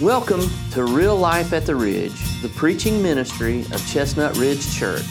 Welcome to Real Life at the Ridge, the preaching ministry of Chestnut Ridge Church.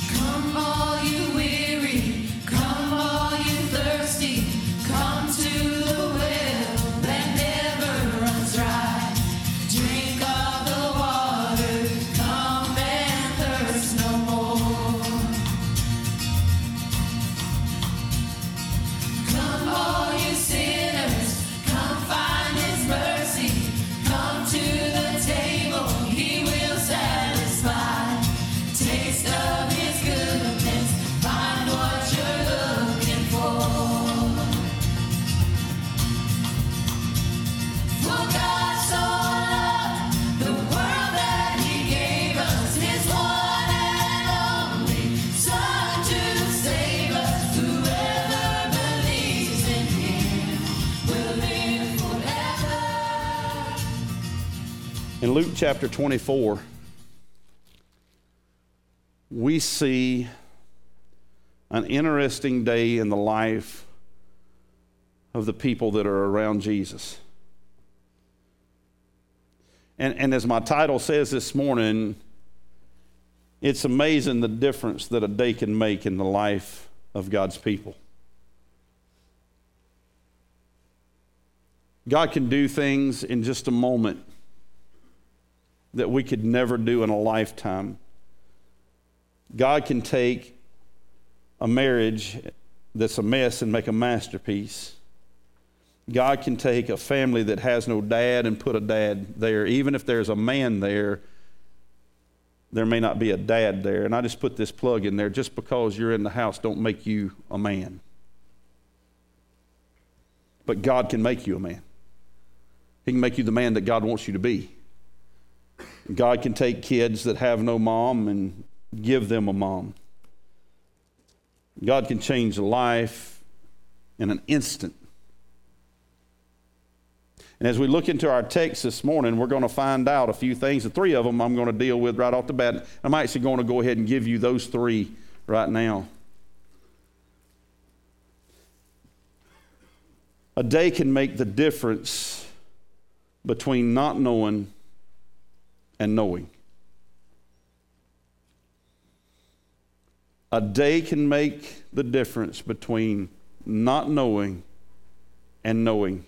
Luke chapter 24, we see an interesting day in the life of the people that are around Jesus. And, and as my title says this morning, it's amazing the difference that a day can make in the life of God's people. God can do things in just a moment that we could never do in a lifetime. God can take a marriage that's a mess and make a masterpiece. God can take a family that has no dad and put a dad there. Even if there's a man there, there may not be a dad there. And I just put this plug in there just because you're in the house don't make you a man. But God can make you a man. He can make you the man that God wants you to be. God can take kids that have no mom and give them a mom. God can change a life in an instant. And as we look into our text this morning, we're going to find out a few things. The three of them I'm going to deal with right off the bat. I'm actually going to go ahead and give you those three right now. A day can make the difference between not knowing and knowing. A day can make the difference between not knowing and knowing.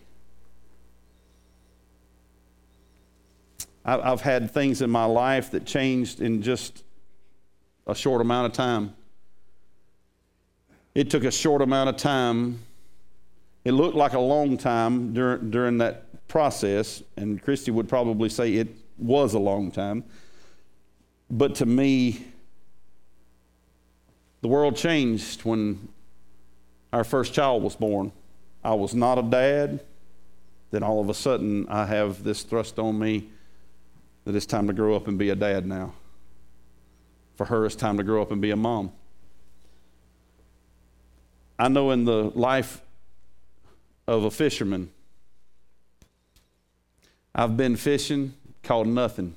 I've had things in my life that changed in just a short amount of time. It took a short amount of time. It looked like a long time during, during that process, and Christy would probably say it was a long time. But to me, the world changed when our first child was born. I was not a dad. Then all of a sudden, I have this thrust on me that it's time to grow up and be a dad now. For her, it's time to grow up and be a mom. I know in the life of a fisherman, I've been fishing, caught nothing.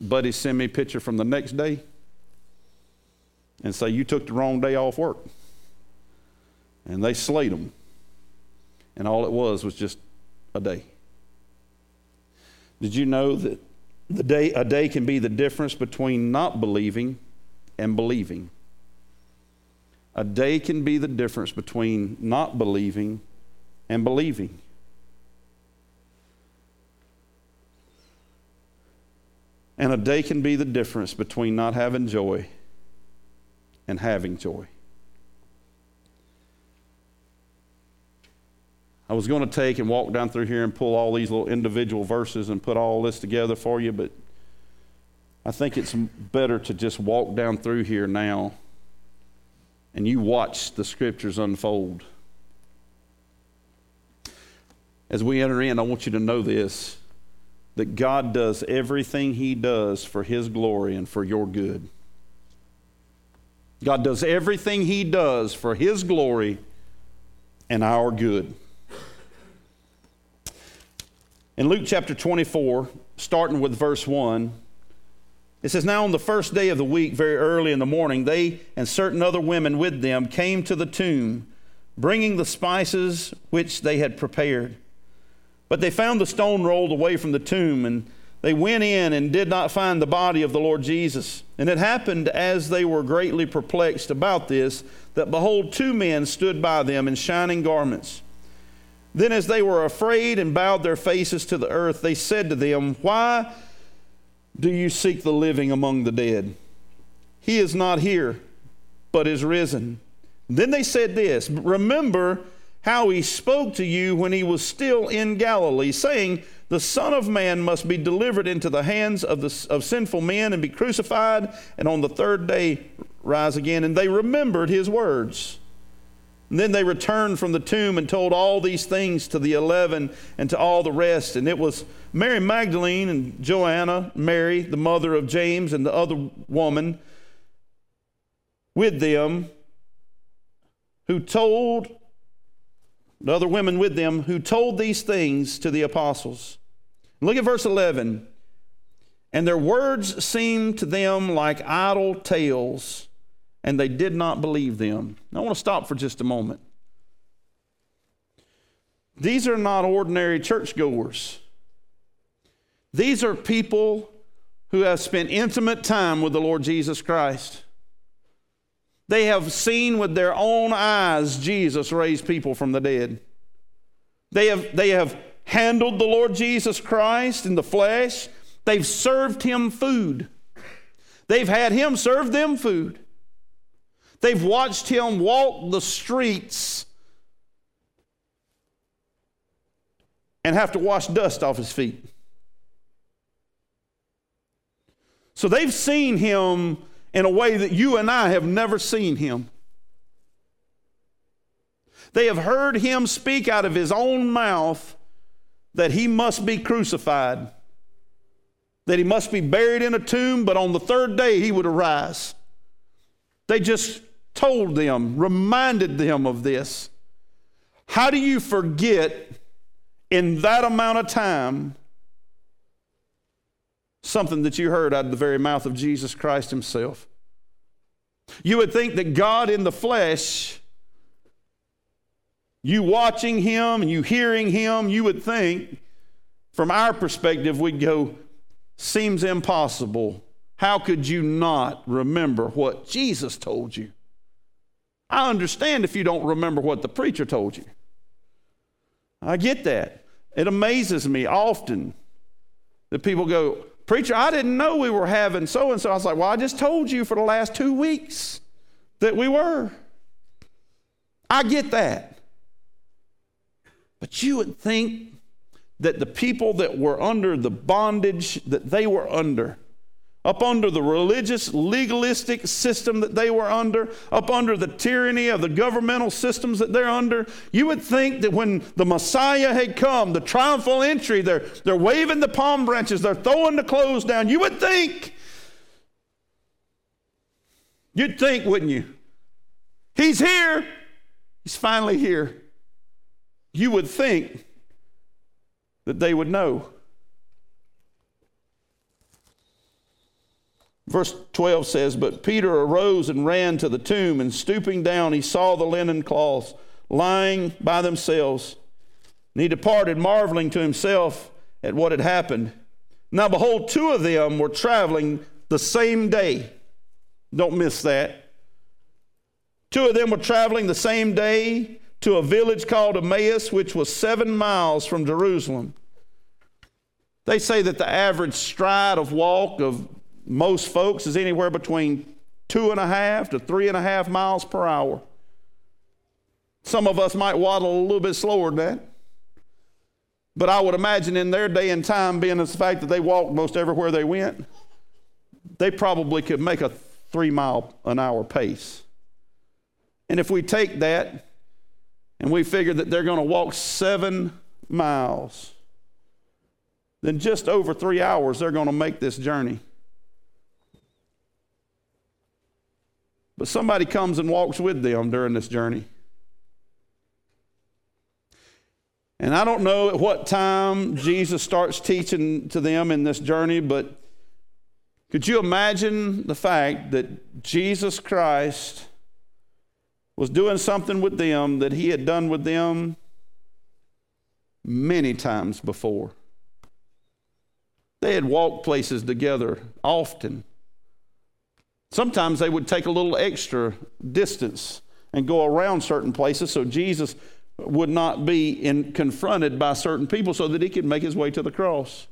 Buddy sent me a picture from the next day and say, You took the wrong day off work. And they slayed them. And all it was was just a day. Did you know that the day, a day can be the difference between not believing and believing? A day can be the difference between not believing and believing. And a day can be the difference between not having joy and having joy. I was going to take and walk down through here and pull all these little individual verses and put all this together for you, but I think it's better to just walk down through here now and you watch the scriptures unfold. As we enter in, I want you to know this that God does everything He does for His glory and for your good. God does everything He does for His glory and our good. In Luke chapter 24, starting with verse 1, it says, Now on the first day of the week, very early in the morning, they and certain other women with them came to the tomb, bringing the spices which they had prepared. But they found the stone rolled away from the tomb, and they went in and did not find the body of the Lord Jesus. And it happened as they were greatly perplexed about this, that behold, two men stood by them in shining garments. Then, as they were afraid and bowed their faces to the earth, they said to them, Why do you seek the living among the dead? He is not here, but is risen. Then they said this Remember how he spoke to you when he was still in Galilee, saying, The Son of Man must be delivered into the hands of, the, of sinful men and be crucified, and on the third day rise again. And they remembered his words. And then they returned from the tomb and told all these things to the eleven and to all the rest. And it was Mary Magdalene and Joanna, Mary, the mother of James, and the other woman with them who told the other women with them who told these things to the apostles. Look at verse 11. And their words seemed to them like idle tales, and they did not believe them. I want to stop for just a moment. These are not ordinary churchgoers. These are people who have spent intimate time with the Lord Jesus Christ. They have seen with their own eyes Jesus raise people from the dead. They have, they have handled the Lord Jesus Christ in the flesh. They've served him food. They've had him serve them food. They've watched him walk the streets and have to wash dust off his feet. So they've seen him in a way that you and I have never seen him. They have heard him speak out of his own mouth that he must be crucified, that he must be buried in a tomb, but on the third day he would arise. They just told them, reminded them of this. How do you forget in that amount of time something that you heard out of the very mouth of Jesus Christ Himself. You would think that God in the flesh, you watching Him and you hearing Him, you would think, from our perspective, we'd go, seems impossible. How could you not remember what Jesus told you? I understand if you don't remember what the preacher told you. I get that. It amazes me often that people go, Preacher, I didn't know we were having so and so. I was like, Well, I just told you for the last two weeks that we were. I get that. But you would think that the people that were under the bondage that they were under, up under the religious, legalistic system that they were under, up under the tyranny of the governmental systems that they're under, you would think that when the Messiah had come, the triumphal entry, they're, they're waving the palm branches, they're throwing the clothes down, you would think, you'd think, wouldn't you? He's here. He's finally here. You would think that they would know. Verse 12 says, But Peter arose and ran to the tomb, and stooping down, he saw the linen cloths lying by themselves. And he departed, marveling to himself at what had happened. Now, behold, two of them were traveling the same day. Don't miss that. Two of them were traveling the same day to a village called Emmaus, which was seven miles from Jerusalem. They say that the average stride of walk of most folks is anywhere between two and a half to three and a half miles per hour. Some of us might waddle a little bit slower than that. But I would imagine in their day and time, being the fact that they walked most everywhere they went, they probably could make a three mile an hour pace. And if we take that and we figure that they're going to walk seven miles, then just over three hours they're going to make this journey. But somebody comes and walks with them during this journey. And I don't know at what time Jesus starts teaching to them in this journey, but could you imagine the fact that Jesus Christ was doing something with them that he had done with them many times before. They had walked places together often. Sometimes they would take a little extra distance and go around certain places so Jesus would not be in, confronted by certain people so that he could make his way to the cross.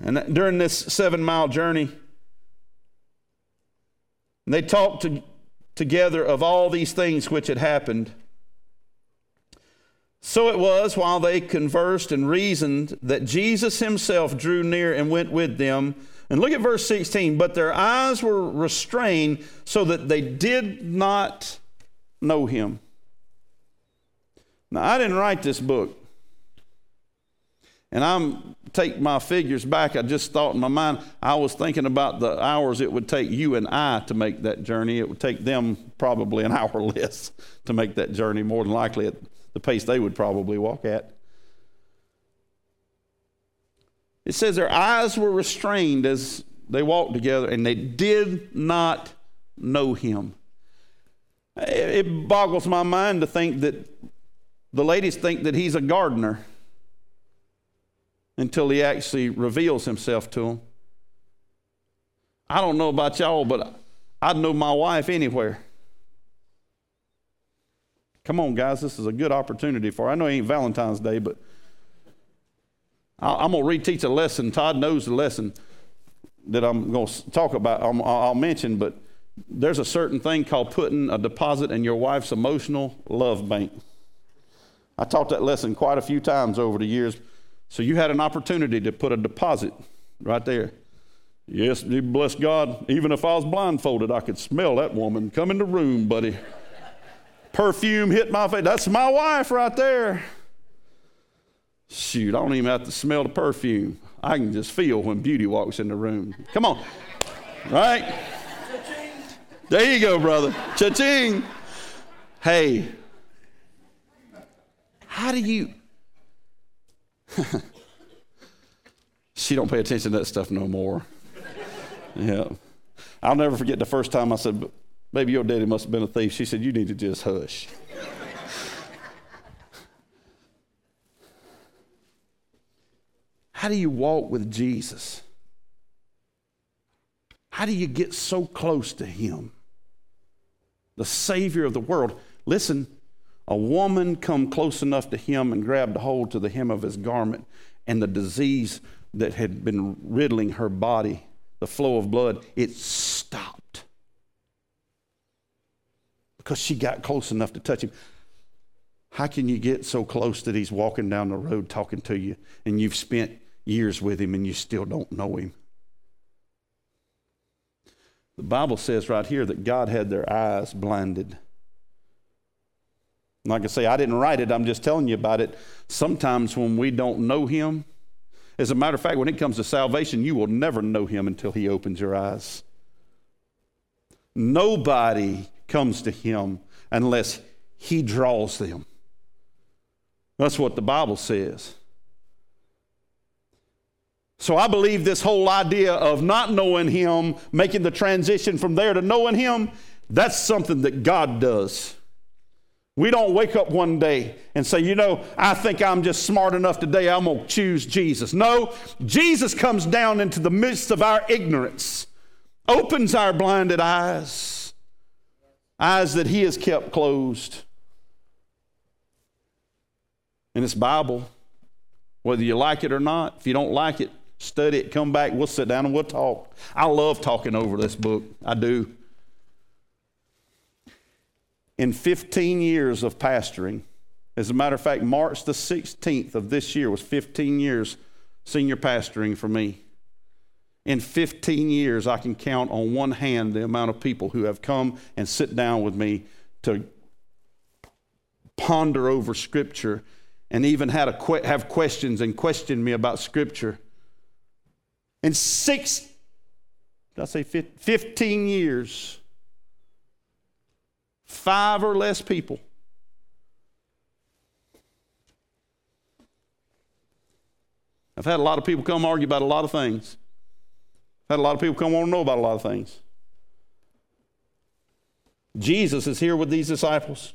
And during this seven mile journey, they talked to, together of all these things which had happened. So it was while they conversed and reasoned that Jesus himself drew near and went with them. And look at verse 16. But their eyes were restrained so that they did not know him. Now, I didn't write this book. And I'm take my figures back. I just thought in my mind, I was thinking about the hours it would take you and I to make that journey. It would take them probably an hour less to make that journey, more than likely at the pace they would probably walk at. It says their eyes were restrained as they walked together, and they did not know him. It boggles my mind to think that the ladies think that he's a gardener until he actually reveals himself to them. I don't know about y'all, but I'd know my wife anywhere. Come on, guys, this is a good opportunity for. I know it ain't Valentine's Day, but I'm going to reteach a lesson. Todd knows the lesson that I'm going to talk about. I'll mention, but there's a certain thing called putting a deposit in your wife's emotional love bank. I taught that lesson quite a few times over the years. So you had an opportunity to put a deposit right there. Yes, bless God. Even if I was blindfolded, I could smell that woman. Come in the room, buddy. Perfume hit my face. That's my wife right there. Shoot, I don't even have to smell the perfume. I can just feel when beauty walks in the room. Come on. Right? There you go, brother. Cha-ching. Hey, how do you she don't pay attention to that stuff no more. yeah. I'll never forget the first time I said, Baby, your daddy must have been a thief. She said, You need to just hush. How do you walk with Jesus? How do you get so close to Him? The Savior of the world. Listen, a woman come close enough to him and grabbed hold to the hem of his garment, and the disease that had been riddling her body, the flow of blood, it Because she got close enough to touch him. How can you get so close that he's walking down the road talking to you and you've spent years with him and you still don't know him? The Bible says right here that God had their eyes blinded. Like I say, I didn't write it, I'm just telling you about it. Sometimes when we don't know Him, as a matter of fact, when it comes to salvation, you will never know Him until He opens your eyes. Nobody comes to Him unless He draws them. That's what the Bible says. So I believe this whole idea of not knowing Him, making the transition from there to knowing Him, that's something that God does. We don't wake up one day and say, you know, I think I'm just smart enough today, I'm going to choose Jesus. No, Jesus comes down into the midst of our ignorance, opens our blinded eyes, eyes that He has kept closed. And it's Bible, whether you like it or not. If you don't like it, study it, come back, we'll sit down and we'll talk. I love talking over this book. I do in 15 years of pastoring. As a matter of fact, March the 16th of this year was 15 years senior pastoring for me. In 15 years, I can count on one hand the amount of people who have come and sit down with me to ponder over Scripture and even had a que- have questions and question me about Scripture. In six, did I say 15 years? five or less people. I've had a lot of people come argue about a lot of things. Had a lot of people come want to know about a lot of things. Jesus is here with these disciples.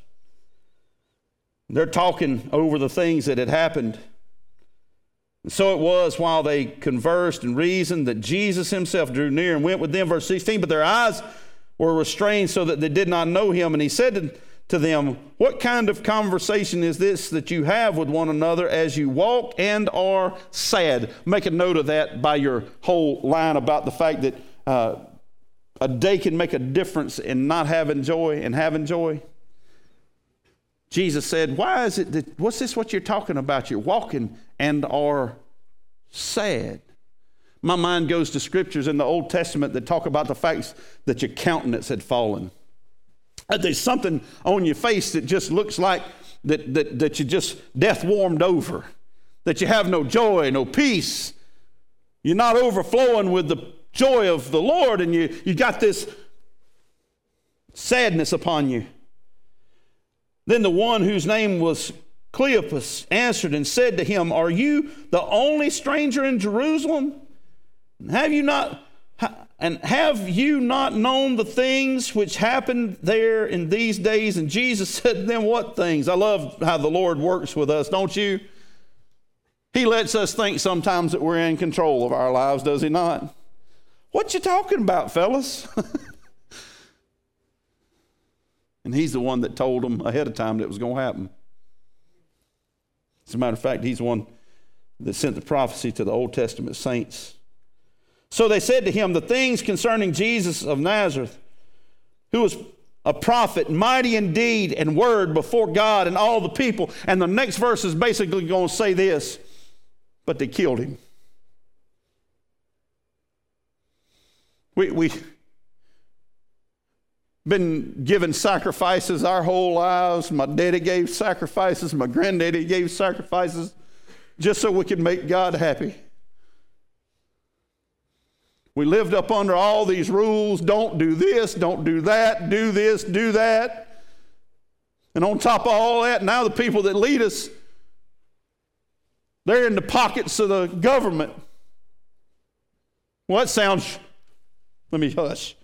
They're talking over the things that had happened. And so it was while they conversed and reasoned that Jesus himself drew near and went with them. Verse 16, but their eyes were restrained so that they did not know him. And he said to them, What kind of conversation is this that you have with one another as you walk and are sad? Make a note of that by your whole line about the fact that uh, a day can make a difference in not having joy and having joy. Jesus said, Why is it that, what's this what you're talking about? You're walking and are sad. My mind goes to scriptures in the Old Testament that talk about the fact that your countenance had fallen. That there's something on your face that just looks like that, that, that you just death warmed over, that you have no joy, no peace. You're not overflowing with the joy of the Lord, and you, you got this sadness upon you. Then the one whose name was Cleopas answered and said to him, Are you the only stranger in Jerusalem? Have you not and have you not known the things which happened there in these days? And Jesus said to them, What things? I love how the Lord works with us, don't you? He lets us think sometimes that we're in control of our lives, does he not? What you talking about, fellas? and he's the one that told them ahead of time that it was going to happen. As a matter of fact, he's the one that sent the prophecy to the Old Testament saints. So they said to him, The things concerning Jesus of Nazareth, who was a prophet, mighty in deed and word before God and all the people. And the next verse is basically going to say this, but they killed him. We, we been given sacrifices our whole lives. My daddy gave sacrifices, my granddaddy gave sacrifices just so we could make God happy. We lived up under all these rules don't do this, don't do that, do this, do that. And on top of all that, now the people that lead us, they're in the pockets of the government. Well, that sounds, let me hush.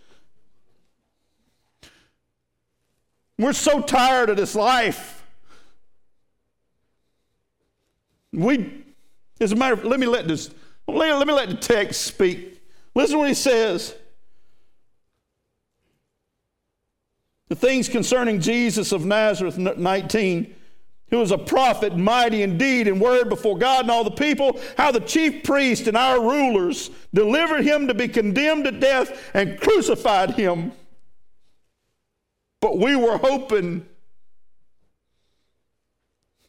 We're so tired of this life. We, as a matter of, let me let this, let, let me let the text speak. Listen to what he says. The things concerning Jesus of Nazareth, 19, who was a prophet, mighty indeed, and word before God and all the people, how the chief priest and our rulers delivered him to be condemned to death and crucified him. But we were hoping,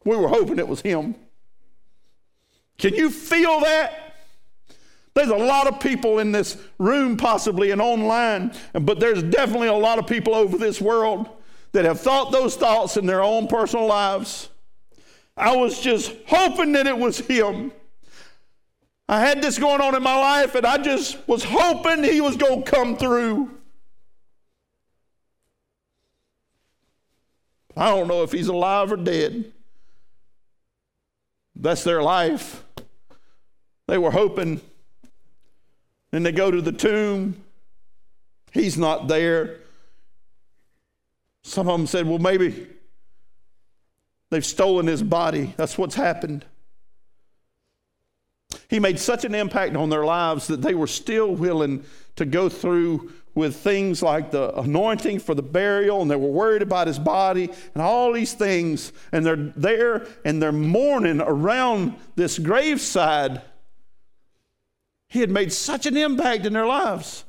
we were hoping it was him. Can you feel that? There's a lot of people in this room, possibly, and online, but there's definitely a lot of people over this world that have thought those thoughts in their own personal lives. I was just hoping that it was him. I had this going on in my life, and I just was hoping he was going to come through. I don't know if he's alive or dead. That's their life. They were hoping then they go to the tomb. He's not there. Some of them said, well, maybe they've stolen his body. That's what's happened. He made such an impact on their lives that they were still willing to go through with things like the anointing for the burial, and they were worried about his body and all these things. And they're there and they're mourning around this graveside he had made such an impact in their lives.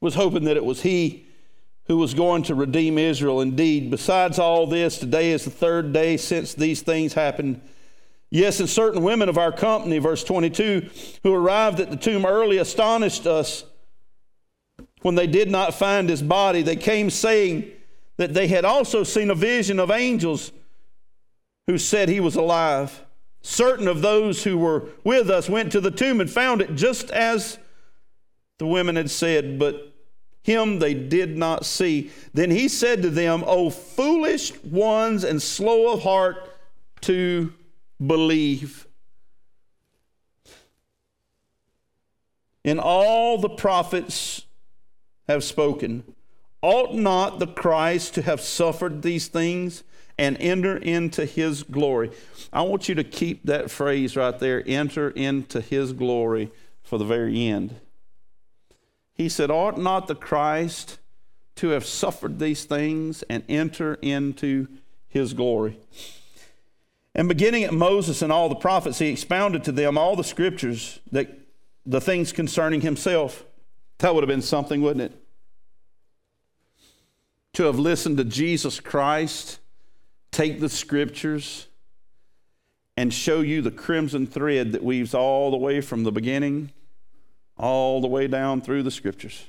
Was hoping that it was he who was going to redeem Israel. Indeed, besides all this, today is the third day since these things happened. Yes, and certain women of our company, verse 22, who arrived at the tomb early, astonished us when they did not find his body. They came saying, that they had also seen a vision of angels who said he was alive. Certain of those who were with us went to the tomb and found it just as the women had said, but him they did not see. Then he said to them, O foolish ones and slow of heart to believe. and all the prophets have spoken. Ought not the Christ to have suffered these things and enter into his glory? I want you to keep that phrase right there enter into his glory for the very end. He said, Ought not the Christ to have suffered these things and enter into his glory? And beginning at Moses and all the prophets, he expounded to them all the scriptures that the things concerning himself. That would have been something, wouldn't it? To have listened to Jesus Christ take the scriptures and show you the crimson thread that weaves all the way from the beginning all the way down through the scriptures.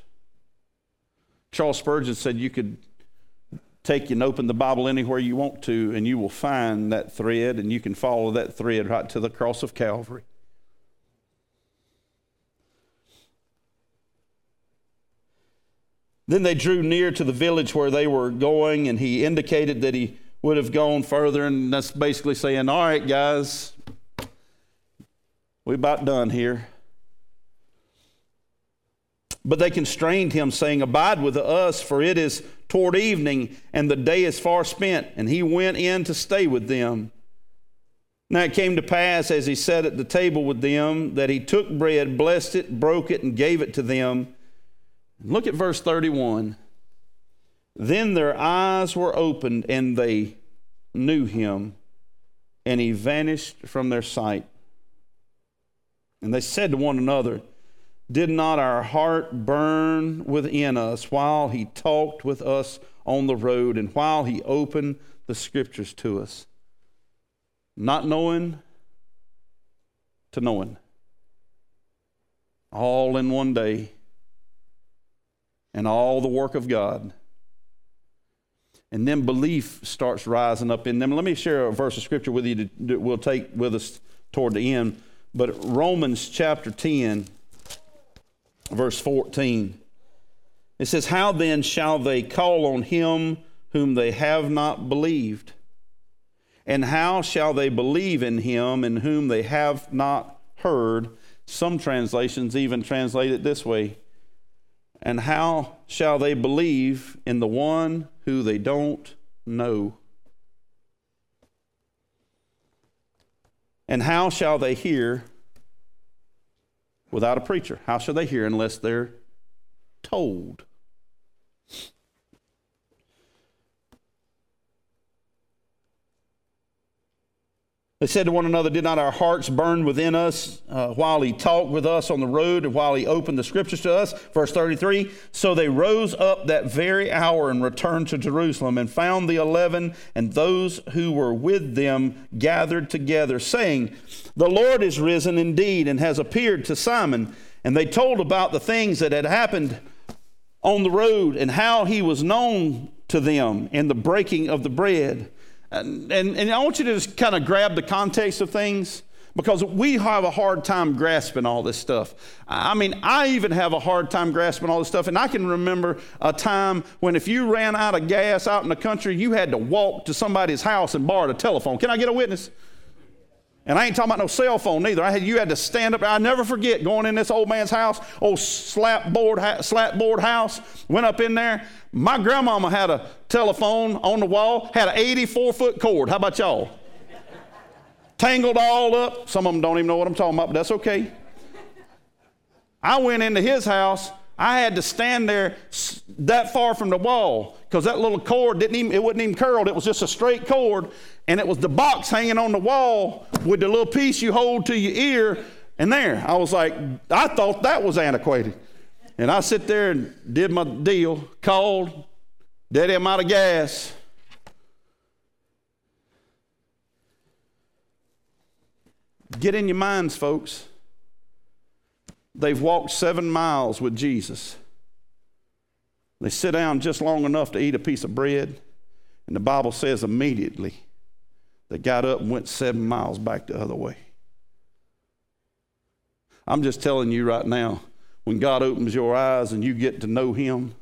Charles Spurgeon said you could take and open the Bible anywhere you want to, and you will find that thread, and you can follow that thread right to the cross of Calvary. Then they drew near to the village where they were going, and he indicated that he would have gone further, and that's basically saying, All right, guys, we about done here. But they constrained him, saying, Abide with us, for it is toward evening, and the day is far spent. And he went in to stay with them. Now it came to pass, as he sat at the table with them, that he took bread, blessed it, broke it, and gave it to them. Look at verse 31. Then their eyes were opened, and they knew him, and he vanished from their sight. And they said to one another, did not our heart burn within us while he talked with us on the road and while he opened the scriptures to us? Not knowing to knowing. All in one day. And all the work of God. And then belief starts rising up in them. Let me share a verse of scripture with you that we'll take with us toward the end. But Romans chapter 10 verse 14. It says, How then shall they call on him whom they have not believed? And how shall they believe in him in whom they have not heard? Some translations even translate it this way And how shall they believe in the one who they don't know? And how shall they hear without a preacher. How shall they hear unless they're told? They said to one another, Did not our hearts burn within us uh, while he talked with us on the road and while he opened the scriptures to us? Verse 33 So they rose up that very hour and returned to Jerusalem and found the eleven and those who were with them gathered together, saying, The Lord is risen indeed and has appeared to Simon. And they told about the things that had happened on the road and how he was known to them in the breaking of the bread. And, and, and I want you to just kind of grab the context of things because we have a hard time grasping all this stuff. I mean, I even have a hard time grasping all this stuff. And I can remember a time when if you ran out of gas out in the country, you had to walk to somebody's house and borrow a telephone. Can I get a witness? And I ain't talking about no cell phone neither. I had you had to stand up. I never forget going in this old man's house, old slap board, slap board house. Went up in there. My grandmama had a telephone on the wall, had an 84 foot cord. How about y'all? Tangled all up. Some of them don't even know what I'm talking about, but that's okay. I went into his house. I had to stand there that far from the wall because that little cord didn't even, it wasn't even curled. It was just a straight cord and it was the box hanging on the wall with the little piece you hold to your ear. And there, I was like, I thought that was antiquated. And I sit there and did my deal, called, daddy, I'm out of gas. Get in your minds, folks. They've walked seven miles with Jesus. They sit down just long enough to eat a piece of bread, and the Bible says immediately they got up and went seven miles back the other way. I'm just telling you right now, when God opens your eyes and you get to know Him,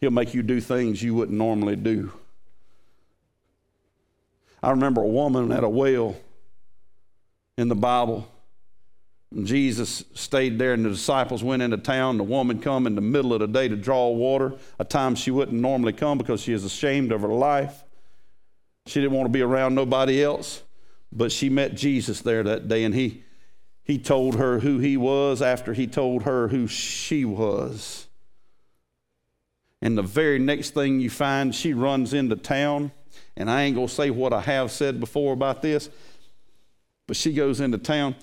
He'll make you do things you wouldn't normally do. I remember a woman at a well in the Bible Jesus stayed there, and the disciples went into town. The woman come in the middle of the day to draw water, a time she wouldn't normally come because she is ashamed of her life. She didn't want to be around nobody else, but she met Jesus there that day, and he he told her who he was after he told her who she was. And the very next thing you find, she runs into town. And I ain't going to say what I have said before about this, but she goes into town,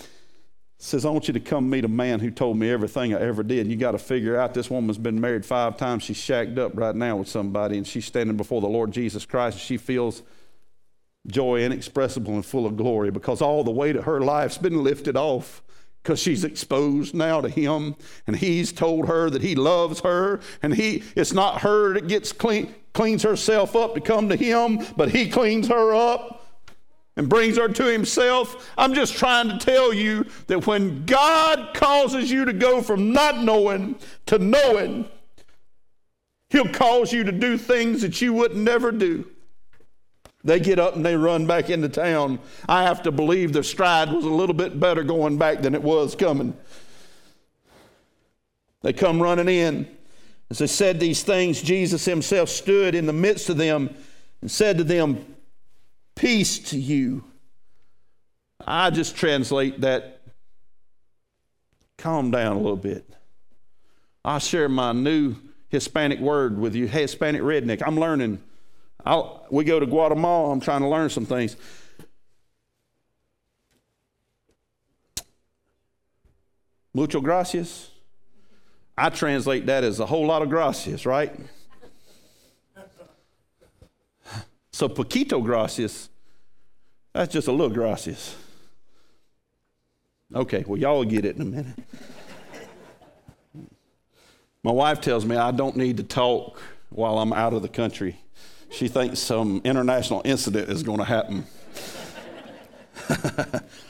says, I want you to come meet a man who told me everything I ever did. And you got to figure out this woman's been married five times. She's shacked up right now with somebody, and she's standing before the Lord Jesus Christ, and she feels joy inexpressible and full of glory because all the weight of her life's been lifted off because she's exposed now to him and he's told her that he loves her and he it's not her that gets clean cleans herself up to come to him but he cleans her up and brings her to himself i'm just trying to tell you that when god causes you to go from not knowing to knowing he'll cause you to do things that you would never do they get up and they run back into town. I have to believe their stride was a little bit better going back than it was coming. They come running in. As they said these things, Jesus himself stood in the midst of them and said to them, Peace to you. I just translate that, calm down a little bit. I'll share my new Hispanic word with you, Hispanic redneck. I'm learning. I'll, we go to Guatemala. I'm trying to learn some things. Mucho gracias. I translate that as a whole lot of gracias, right? So poquito gracias, that's just a little gracias. Okay, well, y'all will get it in a minute. My wife tells me I don't need to talk while I'm out of the country she thinks some international incident is going to happen.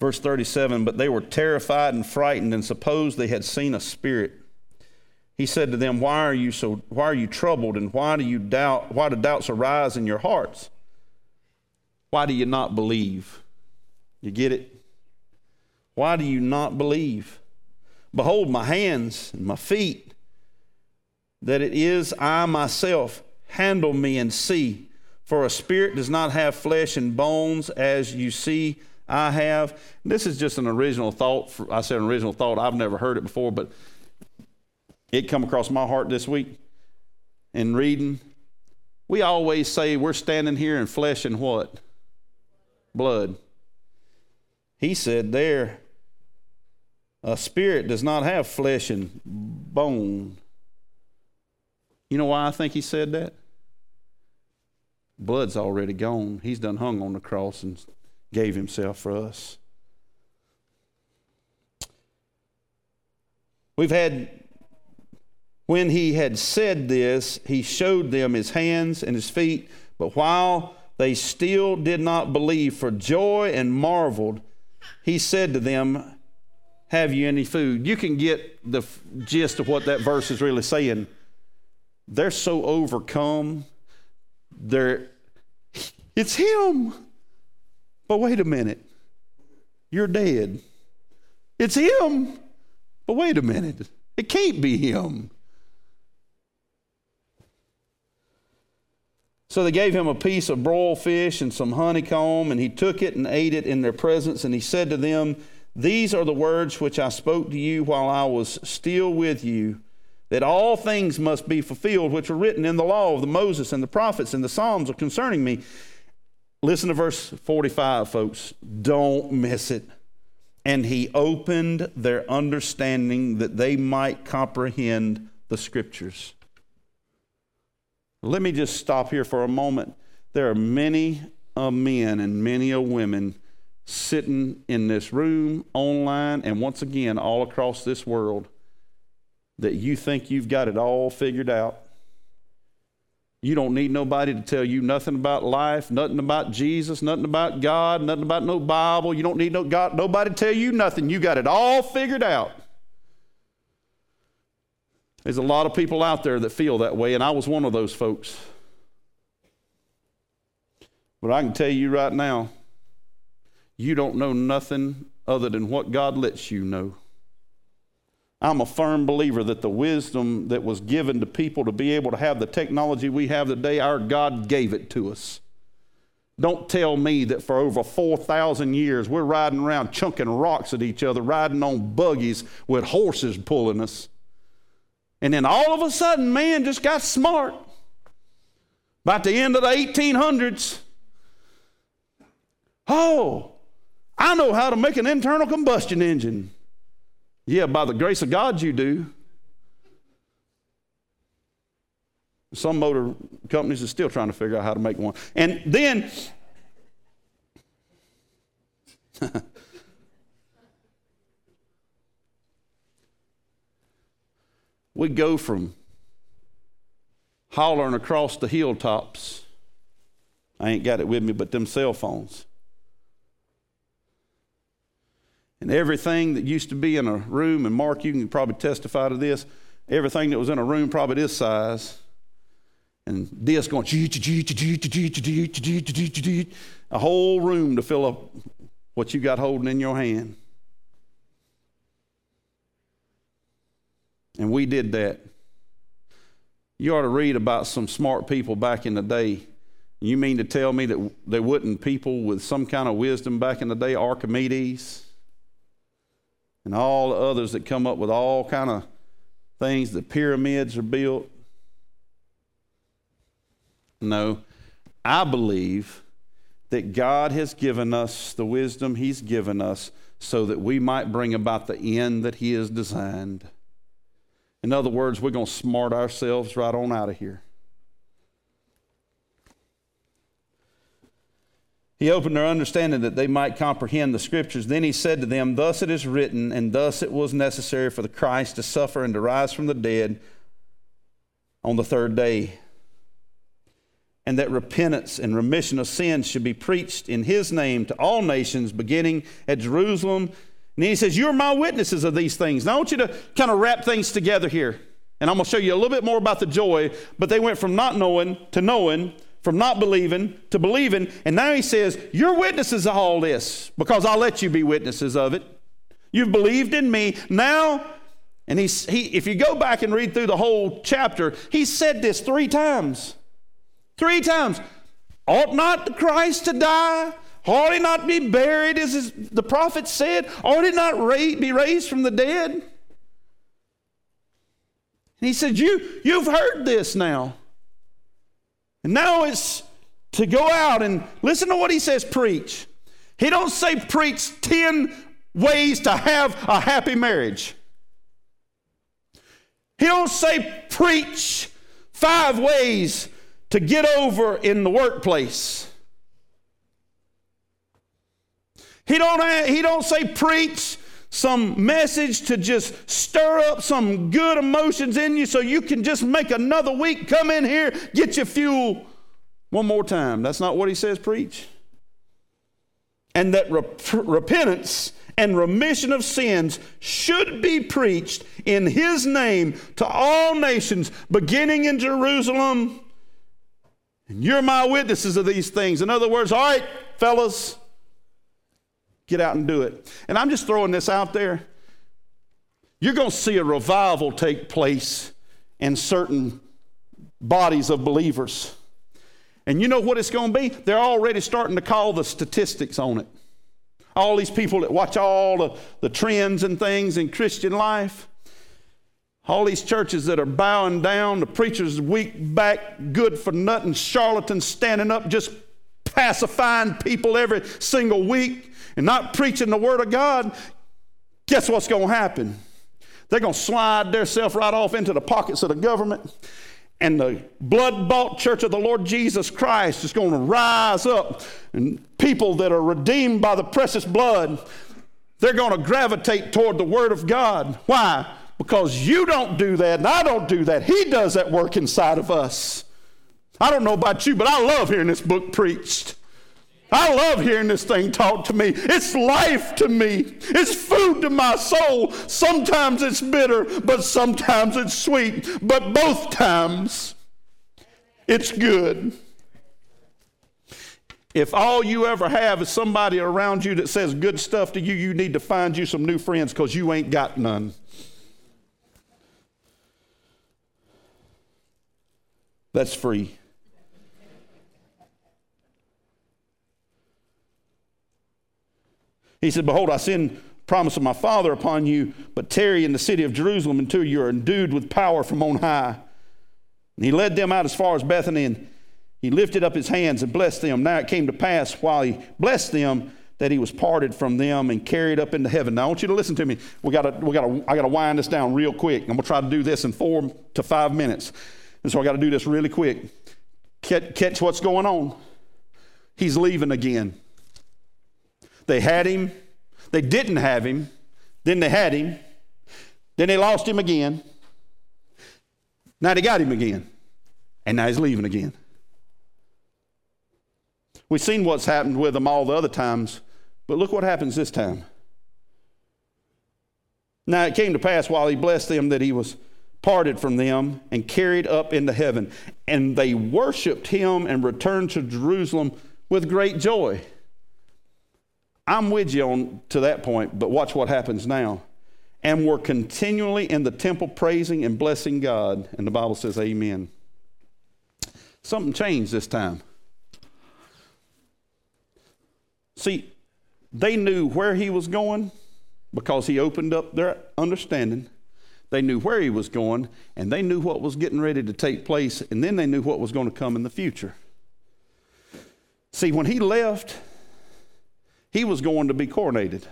Verse 37 But they were terrified and frightened and supposed they had seen a spirit. He said to them, Why are you so why are you troubled and why do you doubt why do doubts arise in your hearts? Why do you not believe? You get it? Why do you not believe? Behold, my hands and my feet, that it is I myself. Handle me and see. For a spirit does not have flesh and bones as you see I have. This is just an original thought. For, I said an original thought. I've never heard it before, but it come across my heart this week in reading. We always say we're standing here in flesh and what? Blood. He said there, a spirit does not have flesh and bone. You know why I think he said that? Blood's already gone. He's done hung on the cross and gave himself for us. We've had, when he had said this, he showed them his hands and his feet, but while they still did not believe for joy and marveled, he said to them, have you any food? You can get the gist of what that verse is really saying. They're so overcome. They're, it's him. But wait a minute. You're dead. It's him. But wait a minute. It can't be him. So they gave him a piece of broiled fish and some honeycomb, and he took it and ate it in their presence. And he said to them, these are the words which I spoke to you while I was still with you, that all things must be fulfilled which were written in the law of the Moses and the prophets and the Psalms concerning me. Listen to verse 45, folks. Don't miss it. And he opened their understanding that they might comprehend the scriptures. Let me just stop here for a moment. There are many a men and many a women sitting in this room, online, and once again, all across this world, that you think you've got it all figured out. You don't need nobody to tell you nothing about life, nothing about Jesus, nothing about God, nothing about no Bible. You don't need no God, nobody to tell you nothing. You got it all figured out. There's a lot of people out there that feel that way, and I was one of those folks. But I can tell you right now, you don't know nothing other than what God lets you know. I'm a firm believer that the wisdom that was given to people to be able to have the technology we have today, our God gave it to us. Don't tell me that for over 4,000 years we're riding around chunking rocks at each other, riding on buggies with horses pulling us. And then all of a sudden, man just got smart. About the end of the 1800s, oh, I know how to make an internal combustion engine. Yeah, by the grace of God, you do. Some motor companies are still trying to figure out how to make one. And then, we go from hollering across the hilltops. I ain't got it with me, but them cell phones. And everything that used to be in a room, and Mark, you can probably testify to this, everything that was in a room probably this size, and this going, a whole room to fill up what you got holding in your hand. And we did that. You ought to read about some smart people back in the day. You mean to tell me that there wasn't people with some kind of wisdom back in the day, Archimedes, and all the others that come up with all kind of things, the pyramids are built? No. I believe that God has given us the wisdom He's given us so that we might bring about the end that He has designed. In other words, we're going to smart ourselves right on out of here. He opened their understanding that they might comprehend the scriptures. Then he said to them, Thus it is written, and thus it was necessary for the Christ to suffer and to rise from the dead on the third day. And that repentance and remission of sins should be preached in his name to all nations, beginning at Jerusalem. And he says, You're my witnesses of these things. Now I want you to kind of wrap things together here. And I'm going to show you a little bit more about the joy, but they went from not knowing to knowing from not believing to believing. And now he says, You're witnesses of all this because I'll let you be witnesses of it. You've believed in me. Now, and he's, he, if you go back and read through the whole chapter, he said this three times. Three times. Ought not the Christ to die? Ought he not be buried, as the prophet said? Ought he not ra- be raised from the dead? And he said, you, You've heard this now. And now it's to go out and listen to what he says preach. He don't say preach 10 ways to have a happy marriage. He don't say preach five ways to get over in the workplace. He don't, he don't say preach some message to just stir up some good emotions in you so you can just make another week come in here, get your fuel one more time. That's not what he says, preach. And that rep- repentance and remission of sins should be preached in his name to all nations, beginning in Jerusalem. And you're my witnesses of these things. In other words, all right, fellas, Get out and do it. And I'm just throwing this out there. You're going to see a revival take place in certain bodies of believers. And you know what it's going to be? They're already starting to call the statistics on it. All these people that watch all the, the trends and things in Christian life, all these churches that are bowing down, the preachers weak back, good for nothing, charlatans standing up, just pacifying people every single week and not preaching the Word of God, guess what's going to happen? They're going to slide themselves right off into the pockets of the government. And the blood bought church of the Lord Jesus Christ is going to rise up. And people that are redeemed by the precious blood, they're going to gravitate toward the Word of God. Why? Because you don't do that and I don't do that. He does that work inside of us. I don't know about you, but I love hearing this book preached. I love hearing this thing talk to me. It's life to me. It's food to my soul. Sometimes it's bitter, but sometimes it's sweet. But both times, it's good. If all you ever have is somebody around you that says good stuff to you, you need to find you some new friends because you ain't got none. That's free. He said, Behold, I send promise of my Father upon you, but tarry in the city of Jerusalem until you are endued with power from on high. And he led them out as far as Bethany, and he lifted up his hands and blessed them. Now it came to pass while he blessed them that he was parted from them and carried up into heaven. Now I want you to listen to me. We got to, we got to, I got to wind this down real quick. I'm gonna try to do this in four to five minutes, and so I got to do this really quick. Catch, catch what's going on. He's leaving again. They had him, they didn't have him, then they had him, then they lost him again. Now they got him again, and now he's leaving again. We've seen what's happened with him all the other times, but look what happens this time. Now it came to pass while he blessed them that he was parted from them and carried up into heaven. And they worshiped him and returned to Jerusalem with great joy. I'm with you on to that point, but watch what happens now. And were continually in the temple praising and blessing God. And the Bible says, Amen. Something changed this time. See, they knew where he was going because he opened up their understanding. They knew where he was going, and they knew what was getting ready to take place, and then they knew what was going to come in the future. See, when he left, he was going to be coronated.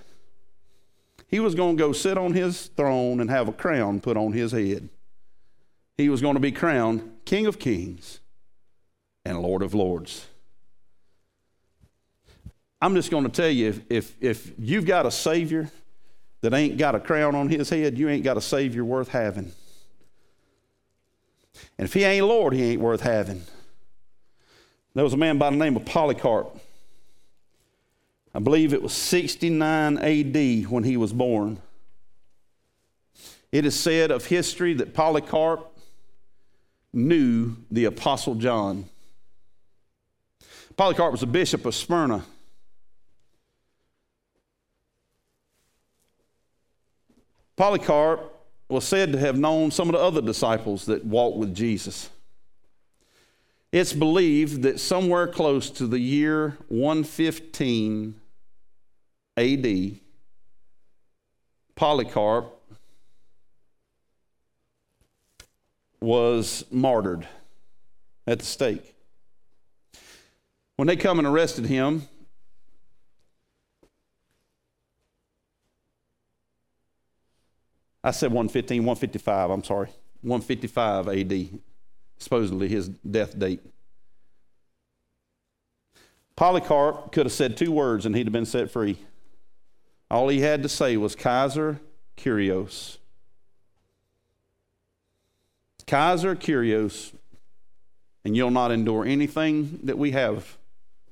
He was going to go sit on his throne and have a crown put on his head. He was going to be crowned King of Kings and Lord of Lords. I'm just going to tell you if, if, if you've got a Savior that ain't got a crown on his head, you ain't got a Savior worth having. And if he ain't Lord, he ain't worth having. There was a man by the name of Polycarp. I believe it was 69 AD when he was born. It is said of history that Polycarp knew the Apostle John. Polycarp was a bishop of Smyrna. Polycarp was said to have known some of the other disciples that walked with Jesus. It's believed that somewhere close to the year 115 AD, Polycarp was martyred at the stake. When they come and arrested him, I said 115, 155, I'm sorry. 155 AD, supposedly his death date. Polycarp could have said two words and he'd have been set free. All he had to say was Kaiser Kyrios. Kaiser Kyrios, and you'll not endure anything that we have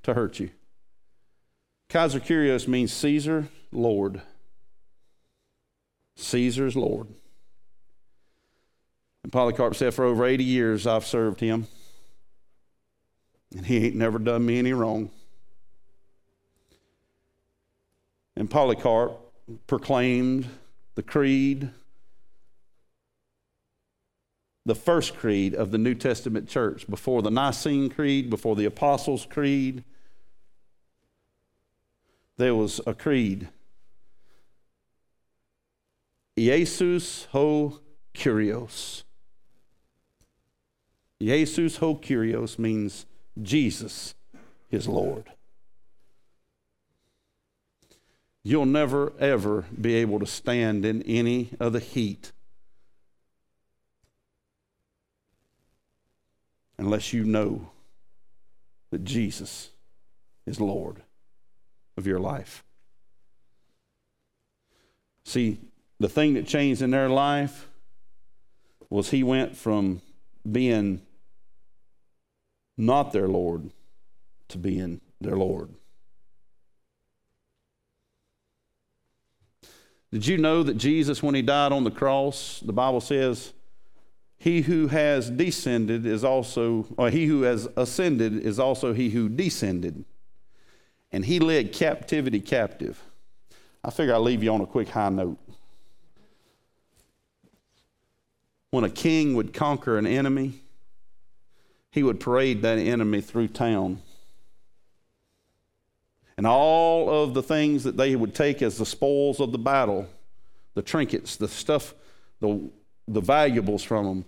to hurt you. Kaiser Kyrios means Caesar, Lord. Caesar's Lord. And Polycarp said, For over 80 years I've served him, and he ain't never done me any wrong. And Polycarp proclaimed the creed, the first creed of the New Testament church, before the Nicene Creed, before the Apostles' Creed. There was a creed Jesus ho Kyrios. Jesus ho Kyrios means Jesus is Lord. You'll never, ever be able to stand in any of the heat unless you know that Jesus is Lord of your life. See, the thing that changed in their life was he went from being not their Lord to being their Lord. Did you know that Jesus, when he died on the cross, the Bible says, he who has descended is also, or he who has ascended is also he who descended. And he led captivity captive. I figure I'll leave you on a quick high note. When a king would conquer an enemy, he would parade that enemy through town. And all of the things that they would take as the spoils of the battle, the trinkets, the stuff, the, the valuables from them,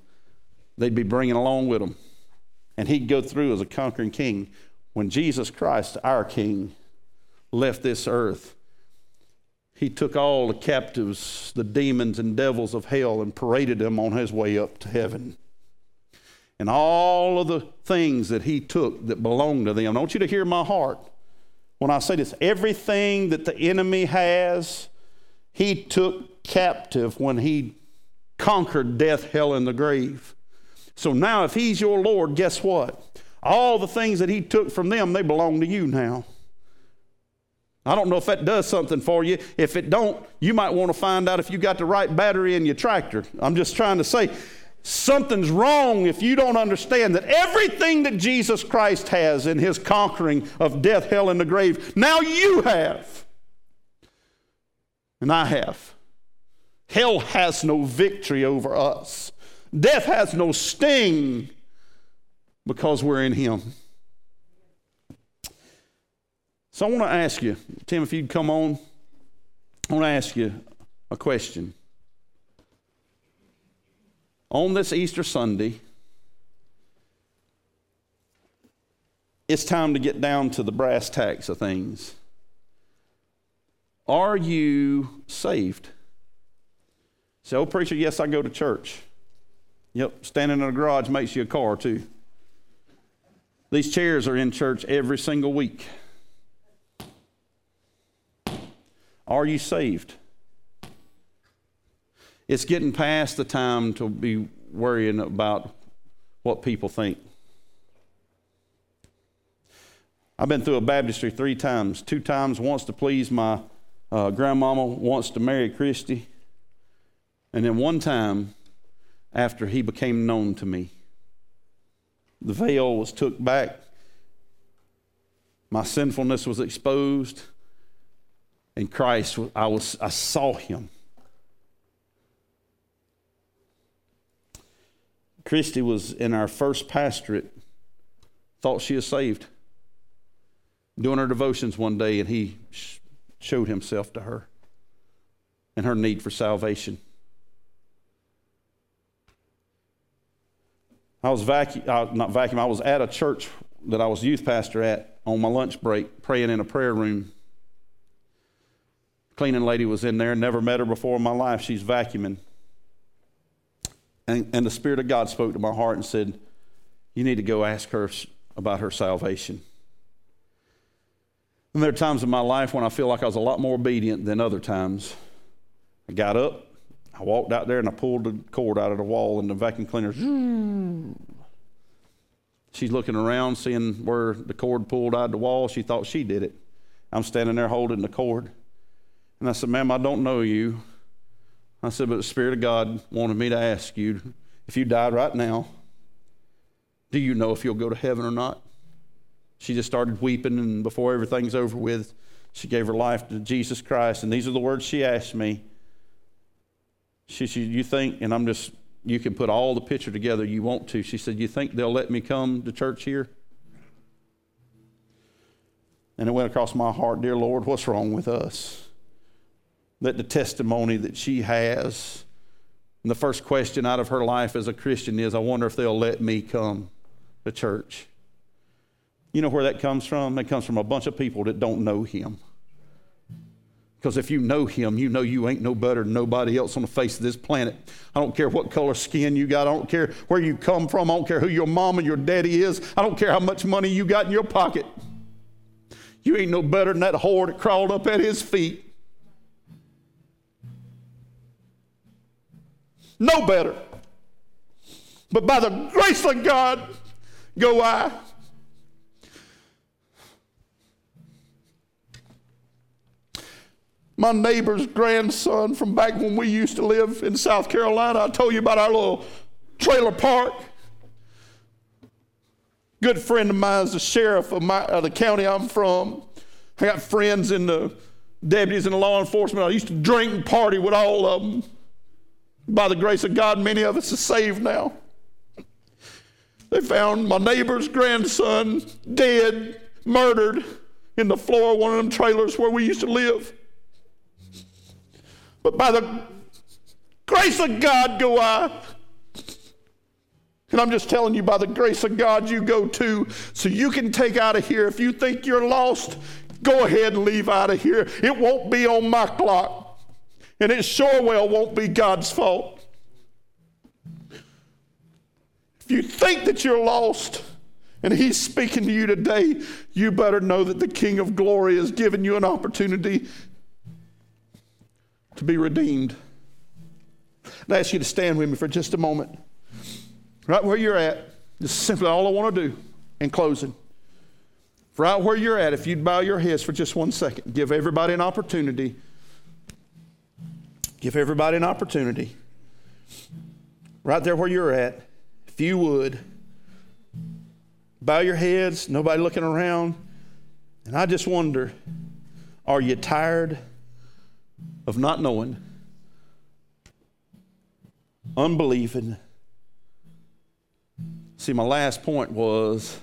they'd be bringing along with them. And he'd go through as a conquering king. When Jesus Christ, our king, left this earth, he took all the captives, the demons and devils of hell, and paraded them on his way up to heaven. And all of the things that he took that belonged to them. I want you to hear my heart when I say this. Everything that the enemy has, he took captive when he conquered death, hell, and the grave. So now, if he's your Lord, guess what? All the things that he took from them, they belong to you now. I don't know if that does something for you. If it don't, you might want to find out if you got the right battery in your tractor. I'm just trying to say something's wrong if you don't understand that everything that Jesus Christ has in his conquering of death, hell, and the grave, now you have. And I have. Hell has no victory over us. Death has no sting because we're in him. So I want to ask you, Tim, if you'd come on, I want to ask you a question. On this Easter Sunday, it's time to get down to the brass tacks of things. Are you saved? Say, oh, preacher, yes, I go to church. Yep, standing in a garage makes you a car, too. These chairs are in church every single week. Are you saved? It's getting past the time to be worrying about what people think. I've been through a baptistry three times. Two times, once to please my uh, grandmama, once to marry Christy, and then one time after he became known to me. The veil was took back, my sinfulness was exposed in Christ, I, was, I saw him. Christy was in our first pastorate, thought she was saved. Doing her devotions one day, and he sh- showed himself to her and her need for salvation. I was vacuum, uh, not vacuum, I was at a church that I was youth pastor at on my lunch break, praying in a prayer room cleaning lady was in there, never met her before in my life. She's vacuuming. And, and the Spirit of God spoke to my heart and said, You need to go ask her about her salvation. And there are times in my life when I feel like I was a lot more obedient than other times. I got up, I walked out there, and I pulled the cord out of the wall, and the vacuum cleaner. Hmm. She's looking around, seeing where the cord pulled out of the wall. She thought she did it. I'm standing there holding the cord. And I said, Ma'am, I don't know you. I said, But the Spirit of God wanted me to ask you if you died right now, do you know if you'll go to heaven or not? She just started weeping, and before everything's over with, she gave her life to Jesus Christ. And these are the words she asked me. She said, You think, and I'm just, you can put all the picture together you want to. She said, You think they'll let me come to church here? And it went across my heart, Dear Lord, what's wrong with us? That the testimony that she has, and the first question out of her life as a Christian is, I wonder if they'll let me come to church. You know where that comes from? That comes from a bunch of people that don't know him. Because if you know him, you know you ain't no better than nobody else on the face of this planet. I don't care what color skin you got. I don't care where you come from. I don't care who your mom and your daddy is. I don't care how much money you got in your pocket. You ain't no better than that whore that crawled up at his feet. No better. But by the grace of God go I. my neighbor's grandson from back when we used to live in South Carolina. I told you about our little trailer park. Good friend of mine is the sheriff of, my, of the county I'm from. I got friends in the deputies in the law enforcement. I used to drink and party with all of them. By the grace of God, many of us are saved now. They found my neighbor's grandson dead, murdered in the floor of one of them trailers where we used to live. But by the grace of God go I. And I'm just telling you, by the grace of God, you go too, so you can take out of here. If you think you're lost, go ahead and leave out of here. It won't be on my clock, and it sure well won't be God's fault. If you think that you're lost, and He's speaking to you today, you better know that the King of Glory has given you an opportunity to be redeemed. I ask you to stand with me for just a moment right where you're at, this is simply all I want to do in closing. Right where you're at, if you'd bow your heads for just one second, give everybody an opportunity. Give everybody an opportunity. Right there where you're at, if you would, bow your heads, nobody looking around. And I just wonder are you tired of not knowing, unbelieving? See, my last point was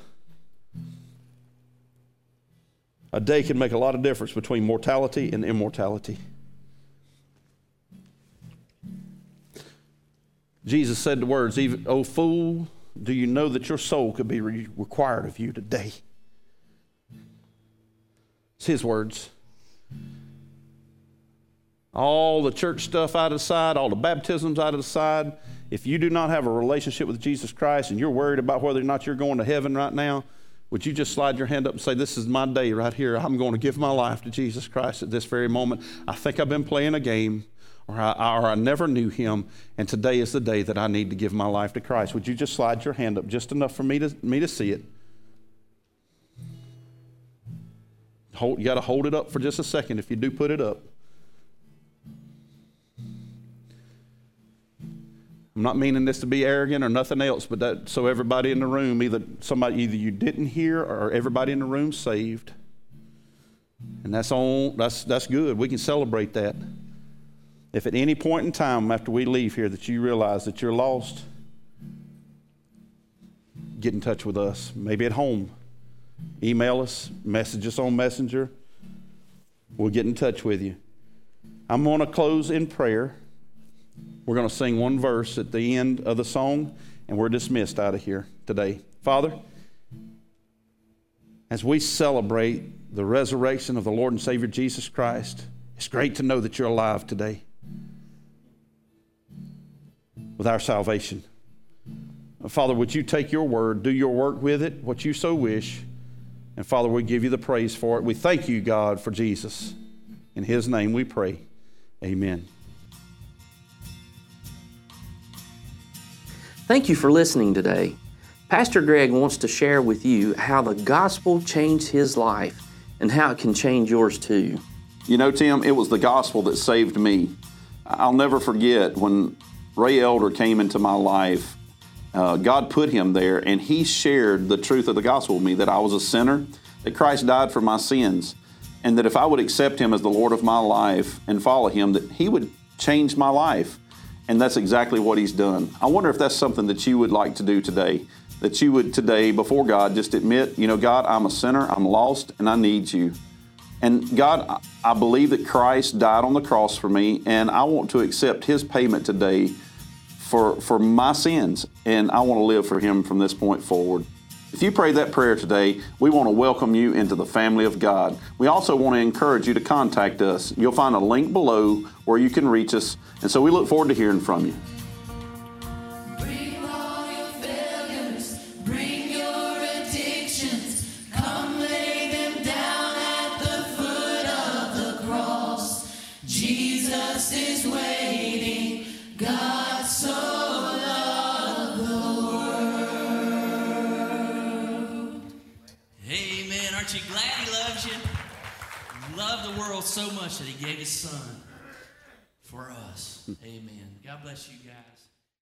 a day can make a lot of difference between mortality and immortality. Jesus said the words, "Even, "O fool, do you know that your soul could be re- required of you today?" It's his words. All the church stuff out of the side, all the baptisms out of the side, if you do not have a relationship with Jesus Christ and you're worried about whether or not you're going to heaven right now, would you just slide your hand up and say, This is my day right here. I'm going to give my life to Jesus Christ at this very moment. I think I've been playing a game, or I, or I never knew him, and today is the day that I need to give my life to Christ. Would you just slide your hand up just enough for me to, me to see it? Hold, you got to hold it up for just a second if you do put it up. I'm not meaning this to be arrogant or nothing else, but that so everybody in the room, either somebody either you didn't hear or everybody in the room saved. And that's on that's that's good. We can celebrate that. If at any point in time after we leave here that you realize that you're lost, get in touch with us. Maybe at home. Email us, message us on Messenger. We'll get in touch with you. I'm going to close in prayer. We're going to sing one verse at the end of the song, and we're dismissed out of here today. Father, as we celebrate the resurrection of the Lord and Savior Jesus Christ, it's great to know that you're alive today with our salvation. Father, would you take your word, do your work with it, what you so wish, and Father, we give you the praise for it. We thank you, God, for Jesus. In his name we pray. Amen. Thank you for listening today. Pastor Greg wants to share with you how the gospel changed his life and how it can change yours too. You know, Tim, it was the gospel that saved me. I'll never forget when Ray Elder came into my life. Uh, God put him there, and he shared the truth of the gospel with me that I was a sinner, that Christ died for my sins, and that if I would accept him as the Lord of my life and follow him, that he would change my life. And that's exactly what he's done. I wonder if that's something that you would like to do today. That you would today, before God, just admit, you know, God, I'm a sinner, I'm lost, and I need you. And God, I believe that Christ died on the cross for me, and I want to accept his payment today for, for my sins, and I want to live for him from this point forward. If you prayed that prayer today, we want to welcome you into the family of God. We also want to encourage you to contact us. You'll find a link below where you can reach us, and so we look forward to hearing from you. So much that he gave his son for us. Amen. God bless you guys.